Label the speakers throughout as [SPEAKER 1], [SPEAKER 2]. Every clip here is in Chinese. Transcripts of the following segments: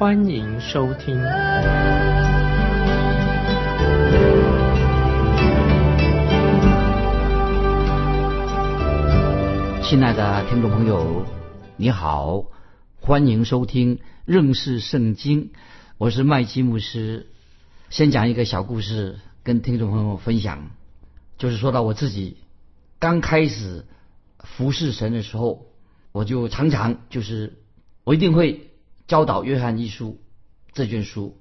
[SPEAKER 1] 欢迎收听。
[SPEAKER 2] 亲爱的听众朋友，你好，欢迎收听认识圣经。我是麦基牧师，先讲一个小故事，跟听众朋友分享。就是说到我自己刚开始服侍神的时候，我就常常就是我一定会教导约翰一书这卷书。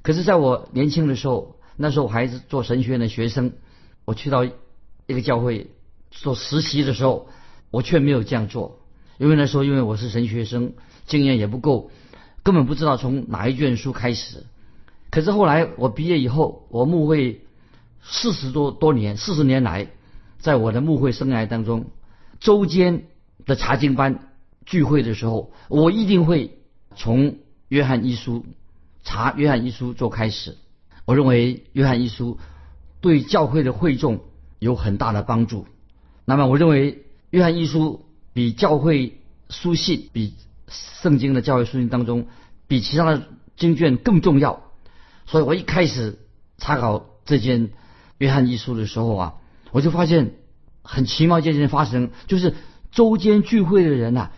[SPEAKER 2] 可是，在我年轻的时候，那时候我还是做神学院的学生，我去到一个教会做实习的时候。我却没有这样做，因为那时候因为我是神学生，经验也不够，根本不知道从哪一卷书开始。可是后来我毕业以后，我牧会四十多多年，四十年来，在我的牧会生涯当中，周间的查经班聚会的时候，我一定会从约翰一书查约翰一书做开始。我认为约翰一书对教会的会众有很大的帮助。那么我认为。约翰一书比教会书信、比圣经的教会书信当中，比其他的经卷更重要。所以我一开始查考这件约翰一书的时候啊，我就发现很奇妙一件事情发生，就是周间聚会的人呐，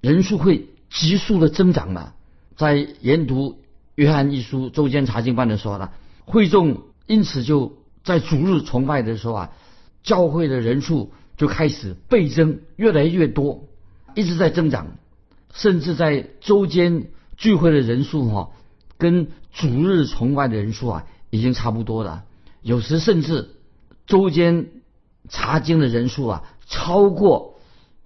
[SPEAKER 2] 人数会急速的增长了。在研读约翰一书周间查经班的时候呢，会众因此就在主日崇拜的时候啊，教会的人数。就开始倍增，越来越多，一直在增长，甚至在周间聚会的人数哈，跟主日崇拜的人数啊，已经差不多了。有时甚至周间查经的人数啊，超过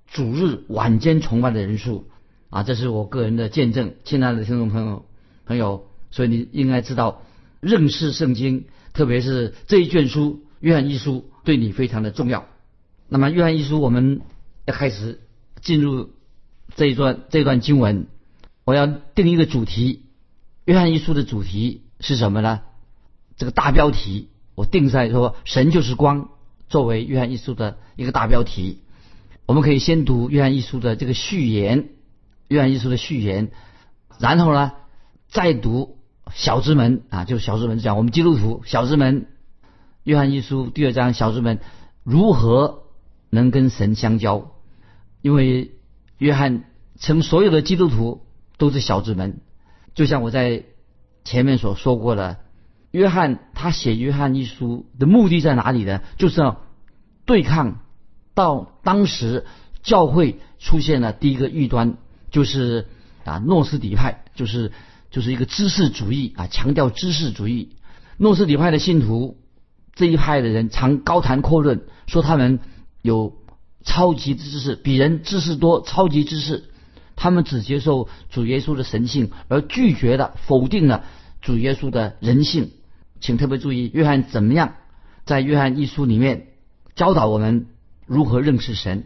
[SPEAKER 2] 主日晚间崇拜的人数啊，这是我个人的见证。亲爱的听众朋友，朋友，所以你应该知道，认识圣经，特别是这一卷书《约翰一书》，对你非常的重要。那么，约翰一书，我们要开始进入这一段这一段经文。我要定一个主题，约翰一书的主题是什么呢？这个大标题我定在说“神就是光”，作为约翰一书的一个大标题。我们可以先读约翰一书的这个序言，约翰一书的序言，然后呢，再读小之门啊，就是小之门讲我们基督徒小之门，约翰一书第二章小之门如何。能跟神相交，因为约翰称所有的基督徒都是小之门，就像我在前面所说过的，约翰他写约翰一书的目的在哪里呢？就是要对抗到当时教会出现了第一个异端，就是啊诺斯底派，就是就是一个知识主义啊，强调知识主义。诺斯底派的信徒这一派的人常高谈阔论，说他们。有超级知识，比人知识多，超级知识，他们只接受主耶稣的神性，而拒绝了、否定了主耶稣的人性。请特别注意，约翰怎么样在约翰一书里面教导我们如何认识神。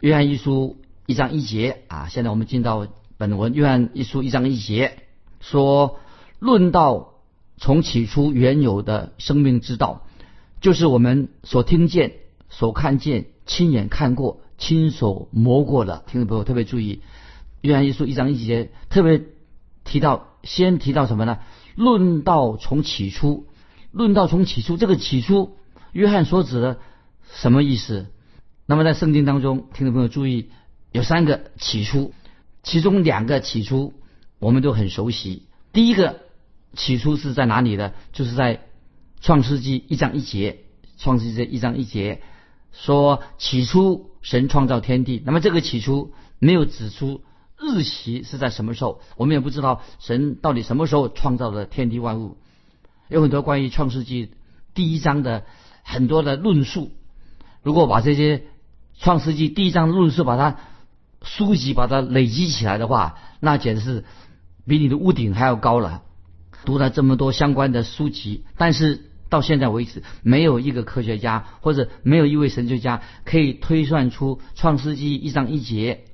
[SPEAKER 2] 约翰一书一章一节啊，现在我们进到本文。约翰一书一章一节说：“论到从起初原有的生命之道，就是我们所听见。”所看见、亲眼看过、亲手摸过的，听众朋友特别注意，《约翰一书》一章一节特别提到，先提到什么呢？论道从起初，论道从起初，这个起初，约翰所指的什么意思？那么在圣经当中，听众朋友注意，有三个起初，其中两个起初我们都很熟悉。第一个起初是在哪里呢？就是在创世纪一章一节，创世纪一章一节。说起初神创造天地，那么这个起初没有指出日期是在什么时候，我们也不知道神到底什么时候创造的天地万物。有很多关于创世纪第一章的很多的论述，如果把这些创世纪第一章的论述把它书籍把它累积起来的话，那简直是比你的屋顶还要高了。读了这么多相关的书籍，但是到现在为止，没有一个科学家或者没有一位神学家可以推算出创世纪一章一节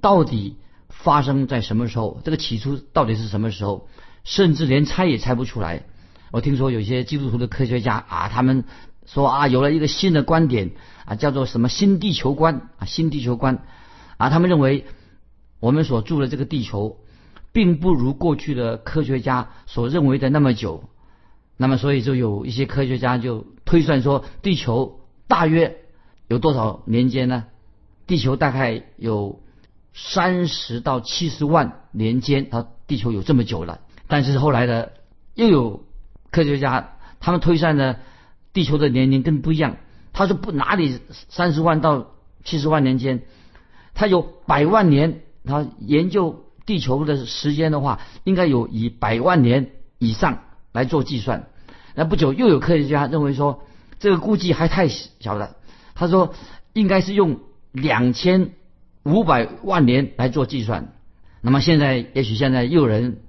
[SPEAKER 2] 到底发生在什么时候，这个起初到底是什么时候，甚至连猜也猜不出来。我听说有些基督徒的科学家啊，他们说啊，有了一个新的观点啊，叫做什么新地球观啊，新地球观啊，他们认为我们所住的这个地球。并不如过去的科学家所认为的那么久，那么所以就有一些科学家就推算说，地球大约有多少年间呢？地球大概有三十到七十万年间，它地球有这么久了。但是后来的又有科学家，他们推算的地球的年龄更不一样。他说不哪里三十万到七十万年间，他有百万年，他研究。地球的时间的话，应该有以百万年以上来做计算。那不久又有科学家认为说，这个估计还太小了。他说，应该是用两千五百万年来做计算。那么现在，也许现在又有人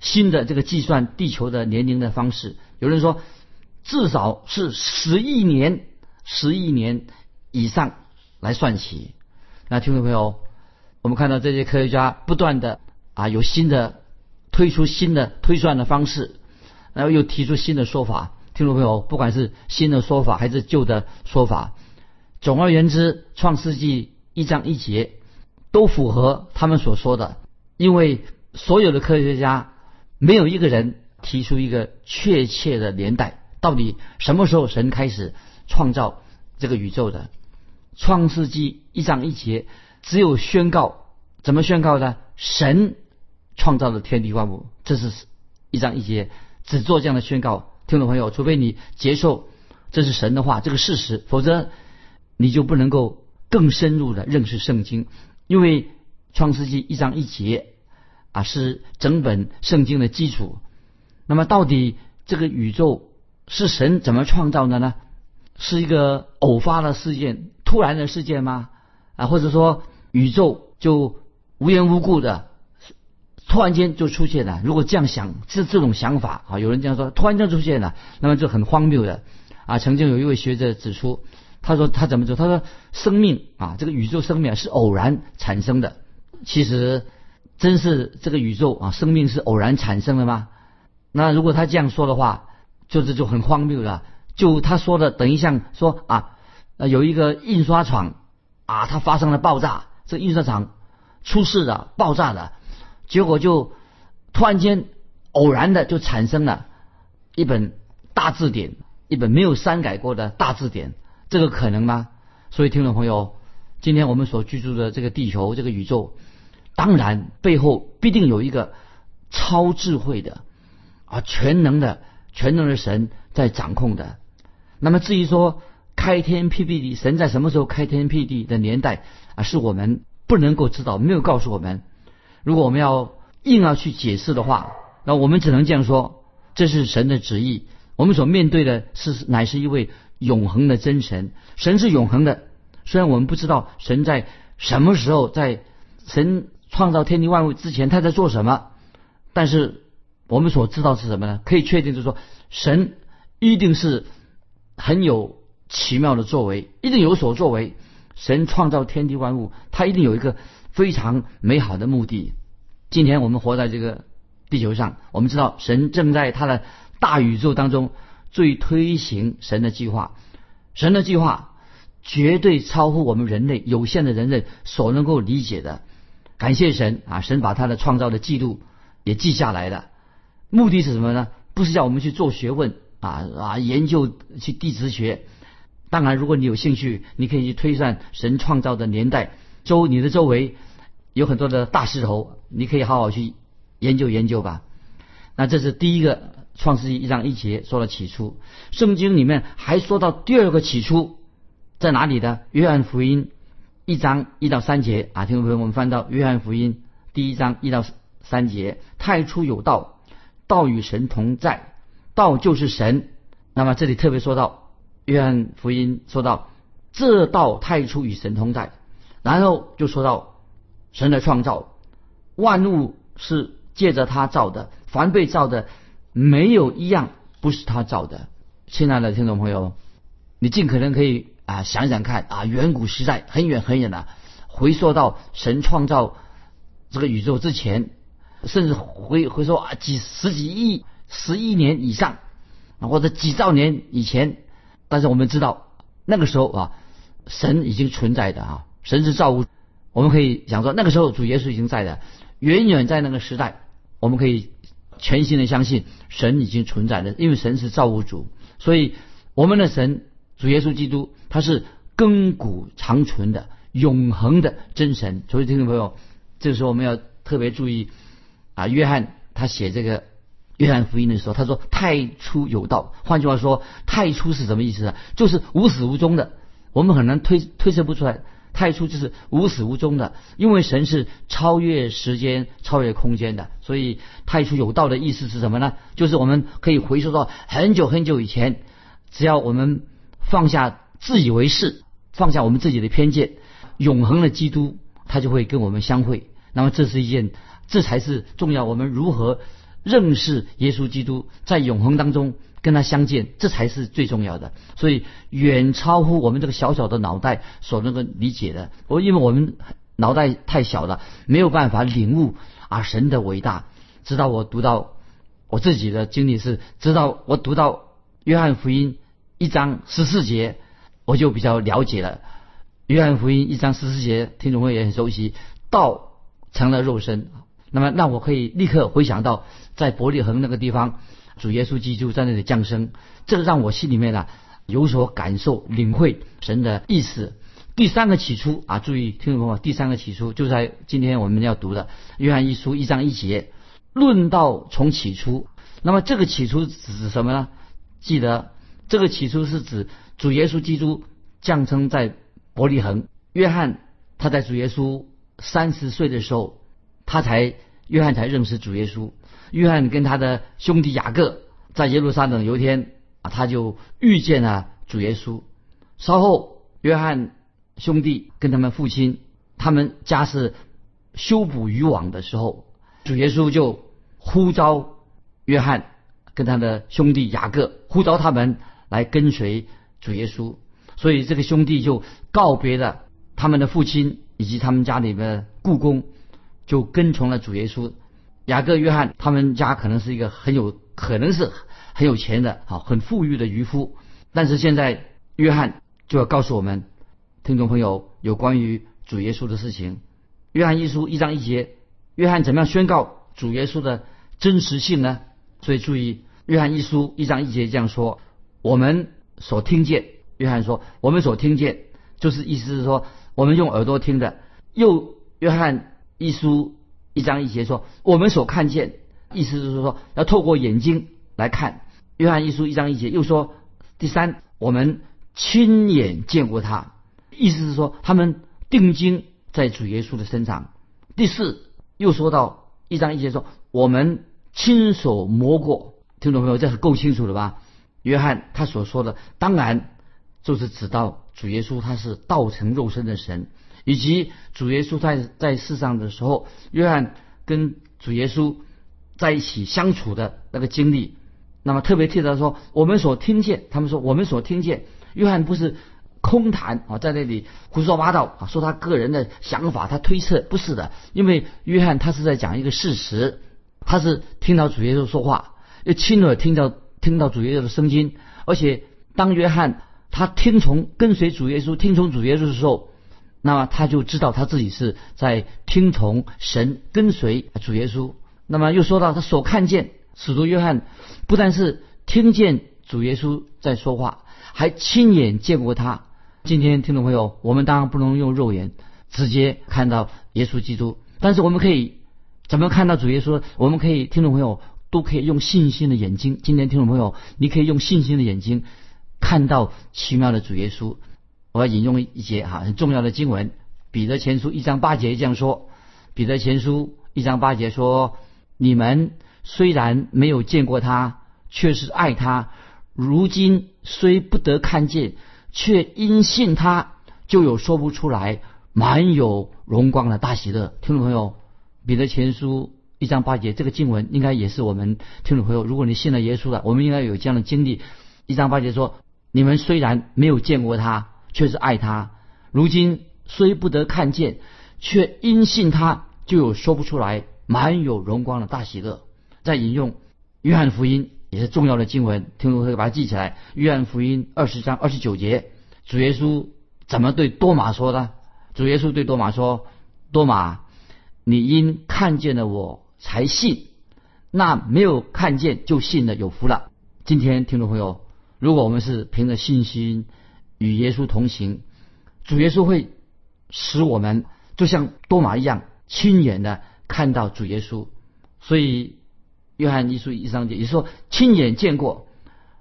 [SPEAKER 2] 新的这个计算地球的年龄的方式，有人说至少是十亿年、十亿年以上来算起。那听众朋友。我们看到这些科学家不断的啊有新的推出新的推算的方式，然后又提出新的说法。听众朋友，不管是新的说法还是旧的说法，总而言之，《创世纪》一章一节都符合他们所说的。因为所有的科学家没有一个人提出一个确切的年代，到底什么时候神开始创造这个宇宙的，《创世纪》一章一节。只有宣告，怎么宣告呢？神创造了天地万物，这是一章一节，只做这样的宣告。听众朋友，除非你接受这是神的话，这个事实，否则你就不能够更深入的认识圣经。因为创世纪一章一节啊，是整本圣经的基础。那么，到底这个宇宙是神怎么创造的呢？是一个偶发的事件、突然的事件吗？啊，或者说？宇宙就无缘无故的突然间就出现了。如果这样想，是这种想法啊，有人这样说，突然间出现了，那么就很荒谬的啊。曾经有一位学者指出，他说他怎么做？他说生命啊，这个宇宙生命是偶然产生的。其实真是这个宇宙啊，生命是偶然产生的吗？那如果他这样说的话，就是就很荒谬了。就他说的，等于像说啊，有一个印刷厂啊，它发生了爆炸。这印刷厂出事了，爆炸了，结果就突然间偶然的就产生了一本大字典，一本没有删改过的大字典，这个可能吗？所以听众朋友，今天我们所居住的这个地球，这个宇宙，当然背后必定有一个超智慧的啊全能的全能的神在掌控的。那么至于说开天辟地，神在什么时候开天辟地的年代？啊，是我们不能够知道，没有告诉我们。如果我们要硬要去解释的话，那我们只能这样说：这是神的旨意。我们所面对的是乃是一位永恒的真神，神是永恒的。虽然我们不知道神在什么时候，在神创造天地万物之前他在做什么，但是我们所知道是什么呢？可以确定就是说，神一定是很有奇妙的作为，一定有所作为。神创造天地万物，他一定有一个非常美好的目的。今天我们活在这个地球上，我们知道神正在他的大宇宙当中最推行神的计划。神的计划绝对超乎我们人类有限的人类所能够理解的。感谢神啊！神把他的创造的记录也记下来了。目的是什么呢？不是叫我们去做学问啊啊，研究去地质学。当然，如果你有兴趣，你可以去推算神创造的年代。周你的周围有很多的大石头，你可以好好去研究研究吧。那这是第一个创世纪一章一节说了起初。圣经里面还说到第二个起初在哪里的？约翰福音一章一到三节啊，听众朋友，我们翻到约翰福音第一章一到三节：太初有道，道与神同在，道就是神。那么这里特别说到。约翰福音说到，这道太初与神同在，然后就说到神的创造，万物是借着他造的，凡被造的没有一样不是他造的。亲爱的听众朋友，你尽可能可以啊想想看啊，远古时代很远很远的，回溯到神创造这个宇宙之前，甚至回回溯啊几十几亿、十亿年以上，或者几兆年以前。但是我们知道那个时候啊，神已经存在的啊，神是造物。我们可以想说，那个时候主耶稣已经在的，远远在那个时代，我们可以全心的相信神已经存在的，因为神是造物主。所以，我们的神主耶稣基督，他是亘古长存的、永恒的真神。所以，听众朋友，这个时候我们要特别注意啊，约翰他写这个约翰福音的时候，他说“太初有道”。换句话说，“太初”是什么意思呢？就是无始无终的。我们很难推推测不出来，“太初”就是无始无终的，因为神是超越时间、超越空间的。所以，“太初有道”的意思是什么呢？就是我们可以回溯到很久很久以前。只要我们放下自以为是，放下我们自己的偏见，永恒的基督他就会跟我们相会。那么这是一件，这才是重要。我们如何认识耶稣基督，在永恒当中跟他相见，这才是最重要的。所以远超乎我们这个小小的脑袋所能够理解的。我因为我们脑袋太小了，没有办法领悟啊神的伟大。直到我读到我自己的经历是，直到我读到约翰福音。一章十四节，我就比较了解了。约翰福音一章十四节，听众朋友也很熟悉。道成了肉身，那么那我可以立刻回想到在伯利恒那个地方，主耶稣基督在那里降生，这个让我心里面呢有所感受、领会神的意思。第三个起初啊，注意听众朋友，第三个起初就在今天我们要读的约翰一书一章一节，论道从起初。那么这个起初指什么呢？记得。这个起初是指主耶稣基督降生在伯利恒。约翰他在主耶稣三十岁的时候，他才约翰才认识主耶稣。约翰跟他的兄弟雅各在耶路撒冷有一天啊，他就遇见了主耶稣。稍后，约翰兄弟跟他们父亲，他们家是修补渔网的时候，主耶稣就呼召约翰跟他的兄弟雅各，呼召他们。来跟随主耶稣，所以这个兄弟就告别了他们的父亲以及他们家里的故宫，就跟从了主耶稣。雅各、约翰他们家可能是一个很有可能是很有钱的、好很富裕的渔夫，但是现在约翰就要告诉我们听众朋友有关于主耶稣的事情。约翰一书一章一节，约翰怎么样宣告主耶稣的真实性呢？所以注意，约翰一书一章一节这样说。我们所听见，约翰说，我们所听见，就是意思是说，我们用耳朵听的。又约翰一书一章一节说，我们所看见，意思就是说，要透过眼睛来看。约翰一书一章一节又说，第三，我们亲眼见过他，意思是说，他们定睛在主耶稣的身上。第四，又说到一章一节说，我们亲手摸过。听众朋友，这是够清楚了吧？约翰他所说的，当然就是指到主耶稣他是道成肉身的神，以及主耶稣在在世上的时候，约翰跟主耶稣在一起相处的那个经历。那么特别提到说，我们所听见，他们说我们所听见，约翰不是空谈啊，在那里胡说八道啊，说他个人的想法，他推测不是的，因为约翰他是在讲一个事实，他是听到主耶稣说话，又亲耳听到。听到主耶稣的声音，而且当约翰他听从跟随主耶稣、听从主耶稣的时候，那么他就知道他自己是在听从神、跟随主耶稣。那么又说到他所看见，使徒约翰不但是听见主耶稣在说话，还亲眼见过他。今天听众朋友，我们当然不能用肉眼直接看到耶稣基督，但是我们可以怎么看到主耶稣？我们可以听众朋友。都可以用信心的眼睛。今天听众朋友，你可以用信心的眼睛看到奇妙的主耶稣。我要引用一节哈很重要的经文，《彼得前书》一章八节这样说：《彼得前书》一章八节说：“你们虽然没有见过他，却是爱他；如今虽不得看见，却因信他，就有说不出来满有荣光的大喜乐。”听众朋友，《彼得前书》。一章八节，这个经文应该也是我们听众朋友，如果你信了耶稣了，我们应该有这样的经历。一章八节说：“你们虽然没有见过他，却是爱他；如今虽不得看见，却因信他，就有说不出来满有荣光的大喜乐。”再引用约翰福音也是重要的经文，听众朋友把它记起来。约翰福音二十章二十九节，主耶稣怎么对多马说的？主耶稣对多马说：“多马，你因看见了我才信，那没有看见就信的有福了。”今天听众朋友，如果我们是凭着信心与耶稣同行，主耶稣会使我们就像多马一样亲眼的看到主耶稣。所以。约翰一书一章节，也说亲眼见过，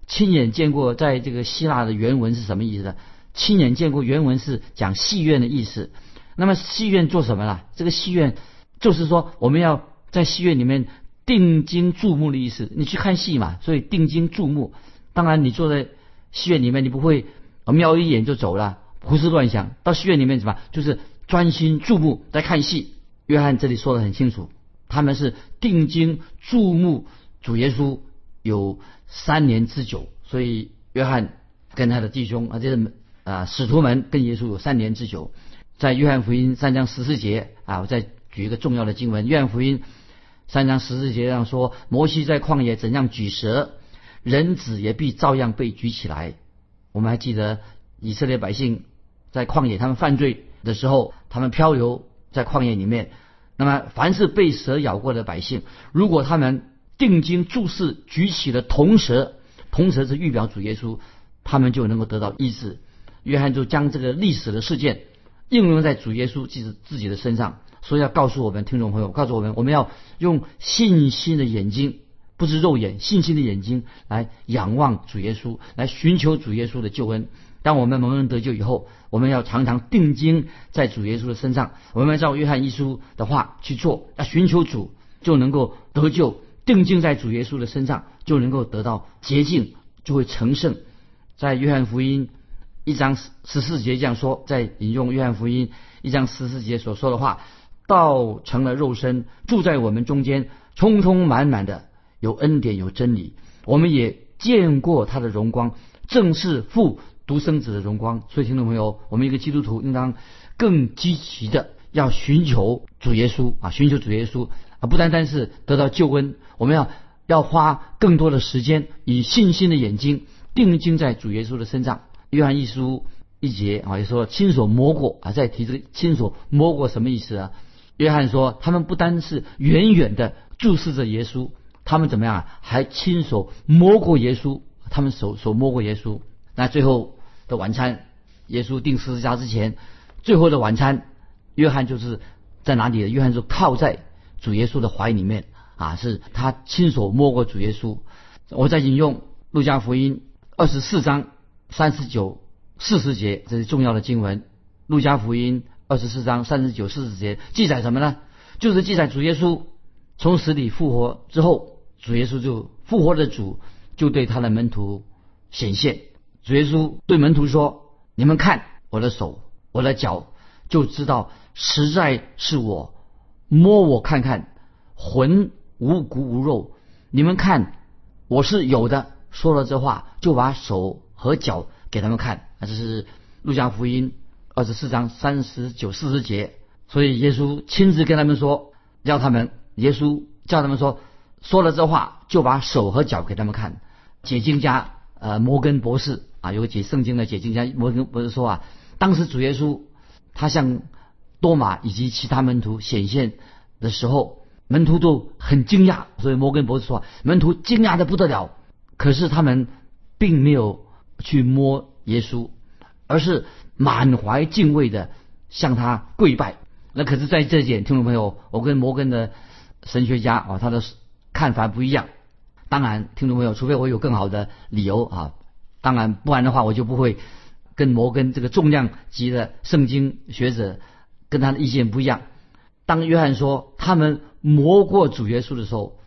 [SPEAKER 2] 亲眼见过，在这个希腊的原文是什么意思呢？亲眼见过原文是讲戏院的意思。那么戏院做什么呢？这个戏院就是说我们要在戏院里面定睛注目的意思。你去看戏嘛，所以定睛注目。当然，你坐在戏院里面，你不会瞄一眼就走了，胡思乱想。到戏院里面怎么？就是专心注目在看戏。约翰这里说的很清楚。他们是定睛注目主耶稣有三年之久，所以约翰跟他的弟兄啊，这是啊使徒们跟耶稣有三年之久。在约翰福音三章十四节啊，我再举一个重要的经文：约翰福音三章十四节上说，摩西在旷野怎样举蛇，人子也必照样被举起来。我们还记得以色列百姓在旷野，他们犯罪的时候，他们漂流在旷野里面。那么，凡是被蛇咬过的百姓，如果他们定睛注视举起了铜蛇，铜蛇是预表主耶稣，他们就能够得到医治。约翰就将这个历史的事件应用在主耶稣自自己的身上，所以要告诉我们听众朋友，告诉我们，我们要用信心的眼睛，不是肉眼，信心的眼睛来仰望主耶稣，来寻求主耶稣的救恩。当我们蒙恩得救以后，我们要常常定睛在主耶稣的身上。我们要照约翰一书的话去做，要寻求主，就能够得救；定睛在主耶稣的身上，就能够得到洁净，就会成圣。在约翰福音一章十四节这样说，在引用约翰福音一章十四节所说的话：“道成了肉身，住在我们中间，充充满满的有恩典有真理。我们也见过他的荣光，正是父。”独生子的荣光，所以听众朋友，我们一个基督徒应当更积极的要寻求主耶稣啊，寻求主耶稣啊，不单单是得到救恩，我们要要花更多的时间，以信心的眼睛定睛在主耶稣的身上。约翰一书一节啊，也说亲手摸过啊，在提这个亲手摸过什么意思啊？约翰说，他们不单是远远的注视着耶稣，他们怎么样啊？还亲手摸过耶稣，他们手手摸过耶稣。那最后。的晚餐，耶稣定十字架之前，最后的晚餐，约翰就是在哪里？约翰就靠在主耶稣的怀里面啊，是他亲手摸过主耶稣。我在引用路加福音二十四章三十九、四十节，这是重要的经文。路加福音二十四章三十九、四十节记载什么呢？就是记载主耶稣从死里复活之后，主耶稣就复活的主就对他的门徒显现。主耶稣对门徒说：“你们看我的手，我的脚，就知道实在是我。摸我看看，魂无骨无肉。你们看我是有的。”说了这话，就把手和脚给他们看。这是路加福音二十四章三十九、四十节。所以耶稣亲自跟他们说，叫他们，耶稣叫他们说，说了这话，就把手和脚给他们看。解经家呃摩根博士。啊，有个解圣经的解经家摩根博士说啊，当时主耶稣他向多马以及其他门徒显现的时候，门徒都很惊讶，所以摩根博士说，门徒惊讶的不得了。可是他们并没有去摸耶稣，而是满怀敬畏的向他跪拜。那可是在这点，听众朋友，我跟摩根的神学家啊，他的看法不一样。当然，听众朋友，除非我有更好的理由啊。当然，不然的话，我就不会跟摩根这个重量级的圣经学者跟他的意见不一样。当约翰说他们摸过主耶稣的时候，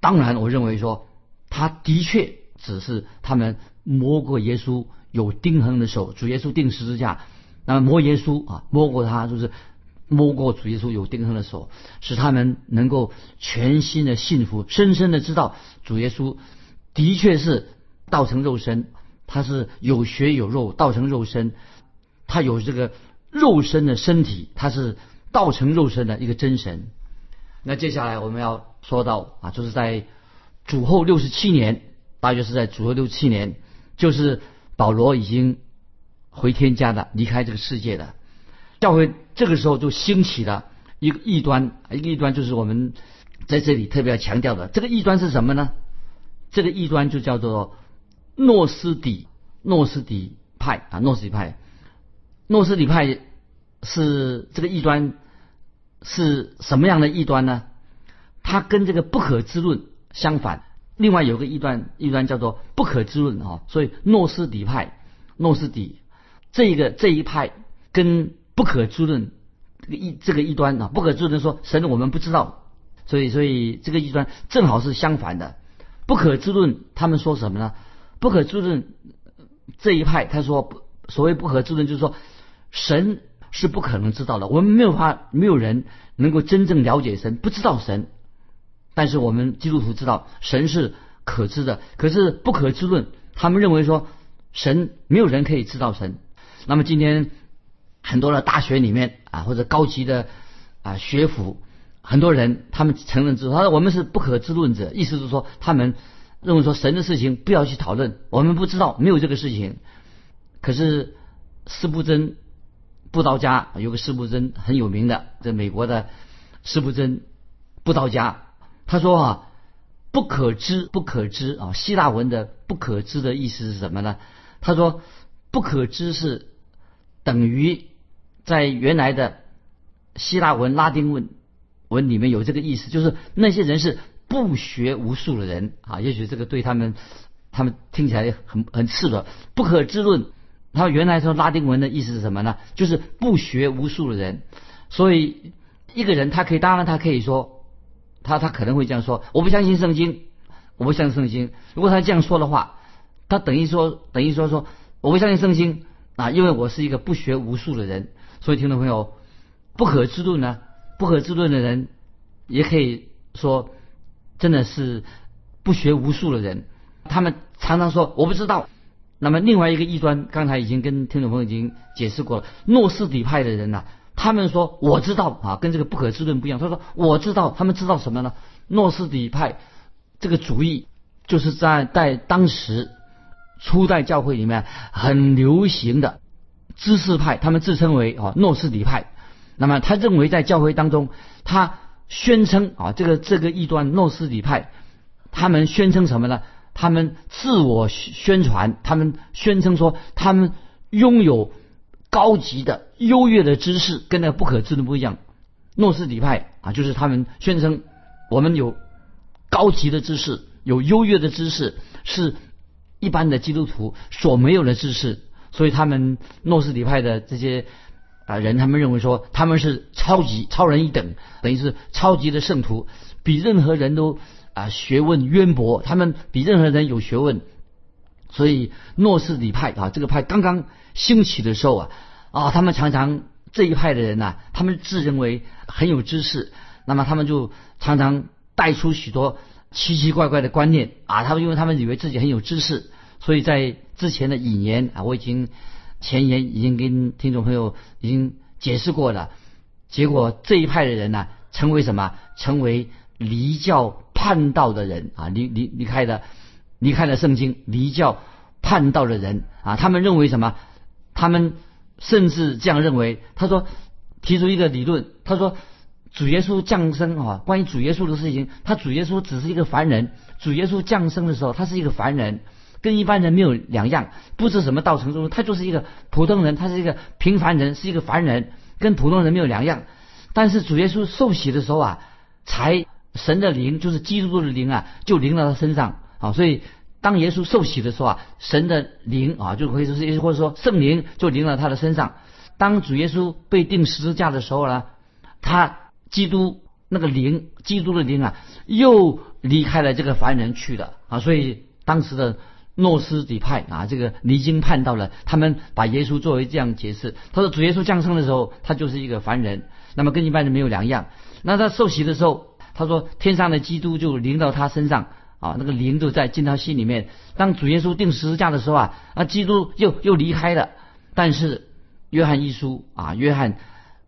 [SPEAKER 2] 当然我认为说他的确只是他们摸过耶稣有钉痕的手，主耶稣钉十字架，那么摸耶稣啊，摸过他就是摸过主耶稣有钉上的手，使他们能够全心的信服，深深的知道主耶稣的确是道成肉身，他是有血有肉，道成肉身，他有这个肉身的身体，他是道成肉身的一个真神。那接下来我们要说到啊，就是在主后六十七年，大约是在主后六七年，就是保罗已经回天家的，离开这个世界的。教会这个时候就兴起了一个异端，一个异端就是我们在这里特别要强调的。这个异端是什么呢？这个异端就叫做诺斯底诺斯底派啊，诺斯底派。诺斯底派是这个异端是什么样的异端呢？它跟这个不可知论相反。另外有个异端，异端叫做不可知论啊。所以诺斯底派，诺斯底这个这一派跟不可知论这个异这个异端啊，不可知论说神我们不知道，所以所以这个异端正好是相反的。不可知论他们说什么呢？不可知论这一派他说，所谓不可知论就是说神是不可能知道的，我们没有法没有人能够真正了解神，不知道神。但是我们基督徒知道神是可知的，可是不可知论他们认为说神没有人可以知道神。那么今天。很多的大学里面啊，或者高级的啊学府，很多人他们承认之后，他说我们是不可知论者，意思是说他们认为说神的事情不要去讨论，我们不知道，没有这个事情。可是斯布真布道家有个斯布真很有名的，在美国的斯布真布道家，他说啊，不可知不可知啊，希腊文的不可知的意思是什么呢？他说不可知是等于。在原来的希腊文、拉丁文文里面有这个意思，就是那些人是不学无术的人啊。也许这个对他们，他们听起来很很刺耳，不可知论。他原来说拉丁文的意思是什么呢？就是不学无术的人。所以一个人他可以，当然他可以说，他他可能会这样说：我不相信圣经，我不相信圣经。如果他这样说的话，他等于说等于说说我不相信圣经啊，因为我是一个不学无术的人。所以，听众朋友，不可知论呢？不可知论的人，也可以说，真的是不学无术的人。他们常常说我不知道。那么，另外一个异端，刚才已经跟听众朋友已经解释过了。诺斯底派的人呢，他们说我知道啊，跟这个不可知论不一样。他说我知道，他们知道什么呢？诺斯底派这个主义，就是在在当时初代教会里面很流行的。知识派，他们自称为啊诺斯底派。那么他认为在教会当中，他宣称啊这个这个异端诺斯底派，他们宣称什么呢？他们自我宣传，他们宣称说他们拥有高级的优越的知识，跟那不可知的不一样。诺斯底派啊，就是他们宣称我们有高级的知识，有优越的知识，是一般的基督徒所没有的知识。所以他们诺斯底派的这些啊人，他们认为说他们是超级超人一等，等于是超级的圣徒，比任何人都啊学问渊博，他们比任何人有学问。所以诺斯底派啊这个派刚刚兴起的时候啊啊，他们常常这一派的人呐，他们自认为很有知识，那么他们就常常带出许多奇奇怪怪的观念啊，他们因为他们以为自己很有知识。所以在之前的引言啊，我已经前言已经跟听众朋友已经解释过了。结果这一派的人呢，成为什么？成为离教叛道的人啊，离离离开了离开了圣经，离教叛道的人啊，他们认为什么？他们甚至这样认为。他说提出一个理论，他说主耶稣降生啊，关于主耶稣的事情，他主耶稣只是一个凡人。主耶稣降生的时候，他是一个凡人。跟一般人没有两样，不是什么道成中，他就是一个普通人，他是一个平凡人，是一个凡人，跟普通人没有两样。但是主耶稣受洗的时候啊，才神的灵，就是基督的灵啊，就临到他身上啊。所以当耶稣受洗的时候啊，神的灵啊，就可以说是或者说圣灵就临到他的身上。当主耶稣被钉十字架的时候呢，他基督那个灵，基督的灵啊，又离开了这个凡人去了啊。所以当时的。诺斯底派啊，这个离经叛道了。他们把耶稣作为这样解释，他说主耶稣降生的时候，他就是一个凡人，那么跟一般人没有两样。那他受洗的时候，他说天上的基督就临到他身上啊，那个灵就在进他心里面。当主耶稣定十字架的时候啊，那，基督又又离开了。但是约翰一书啊，约翰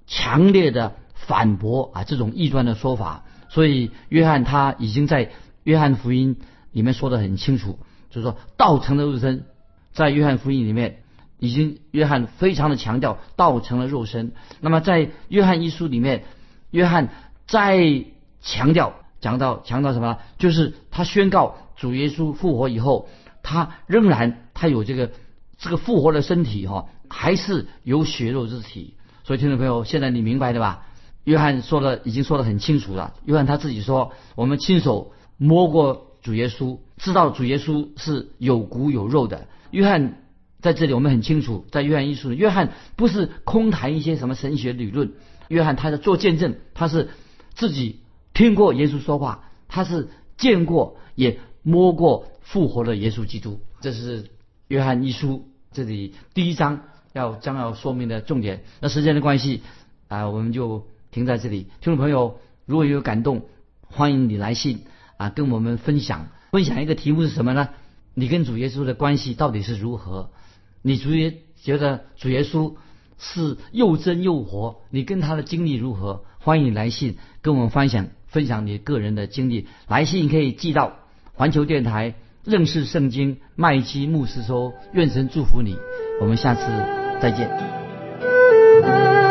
[SPEAKER 2] 强烈的反驳啊这种异端的说法，所以约翰他已经在约翰福音里面说的很清楚。就是说，道成了肉身，在约翰福音里面，已经约翰非常的强调道成了肉身。那么在约翰一书里面，约翰再强调讲到强调什么？就是他宣告主耶稣复活以后，他仍然他有这个这个复活的身体哈，还是有血肉之体。所以听众朋友，现在你明白的吧？约翰说的已经说的很清楚了。约翰他自己说，我们亲手摸过主耶稣。知道主耶稣是有骨有肉的。约翰在这里，我们很清楚，在约翰一书，约翰不是空谈一些什么神学理论，约翰他是做见证，他是自己听过耶稣说话，他是见过也摸过复活的耶稣基督。这是约翰一书这里第一章要将要说明的重点。那时间的关系啊，我们就停在这里。听众朋友，如果有感动，欢迎你来信啊，跟我们分享。分享一个题目是什么呢？你跟主耶稣的关系到底是如何？你主耶觉得主耶稣是又真又活？你跟他的经历如何？欢迎来信跟我们分享分享你个人的经历。来信可以寄到环球电台认识圣经麦基牧师说，愿神祝福你。我们下次再见。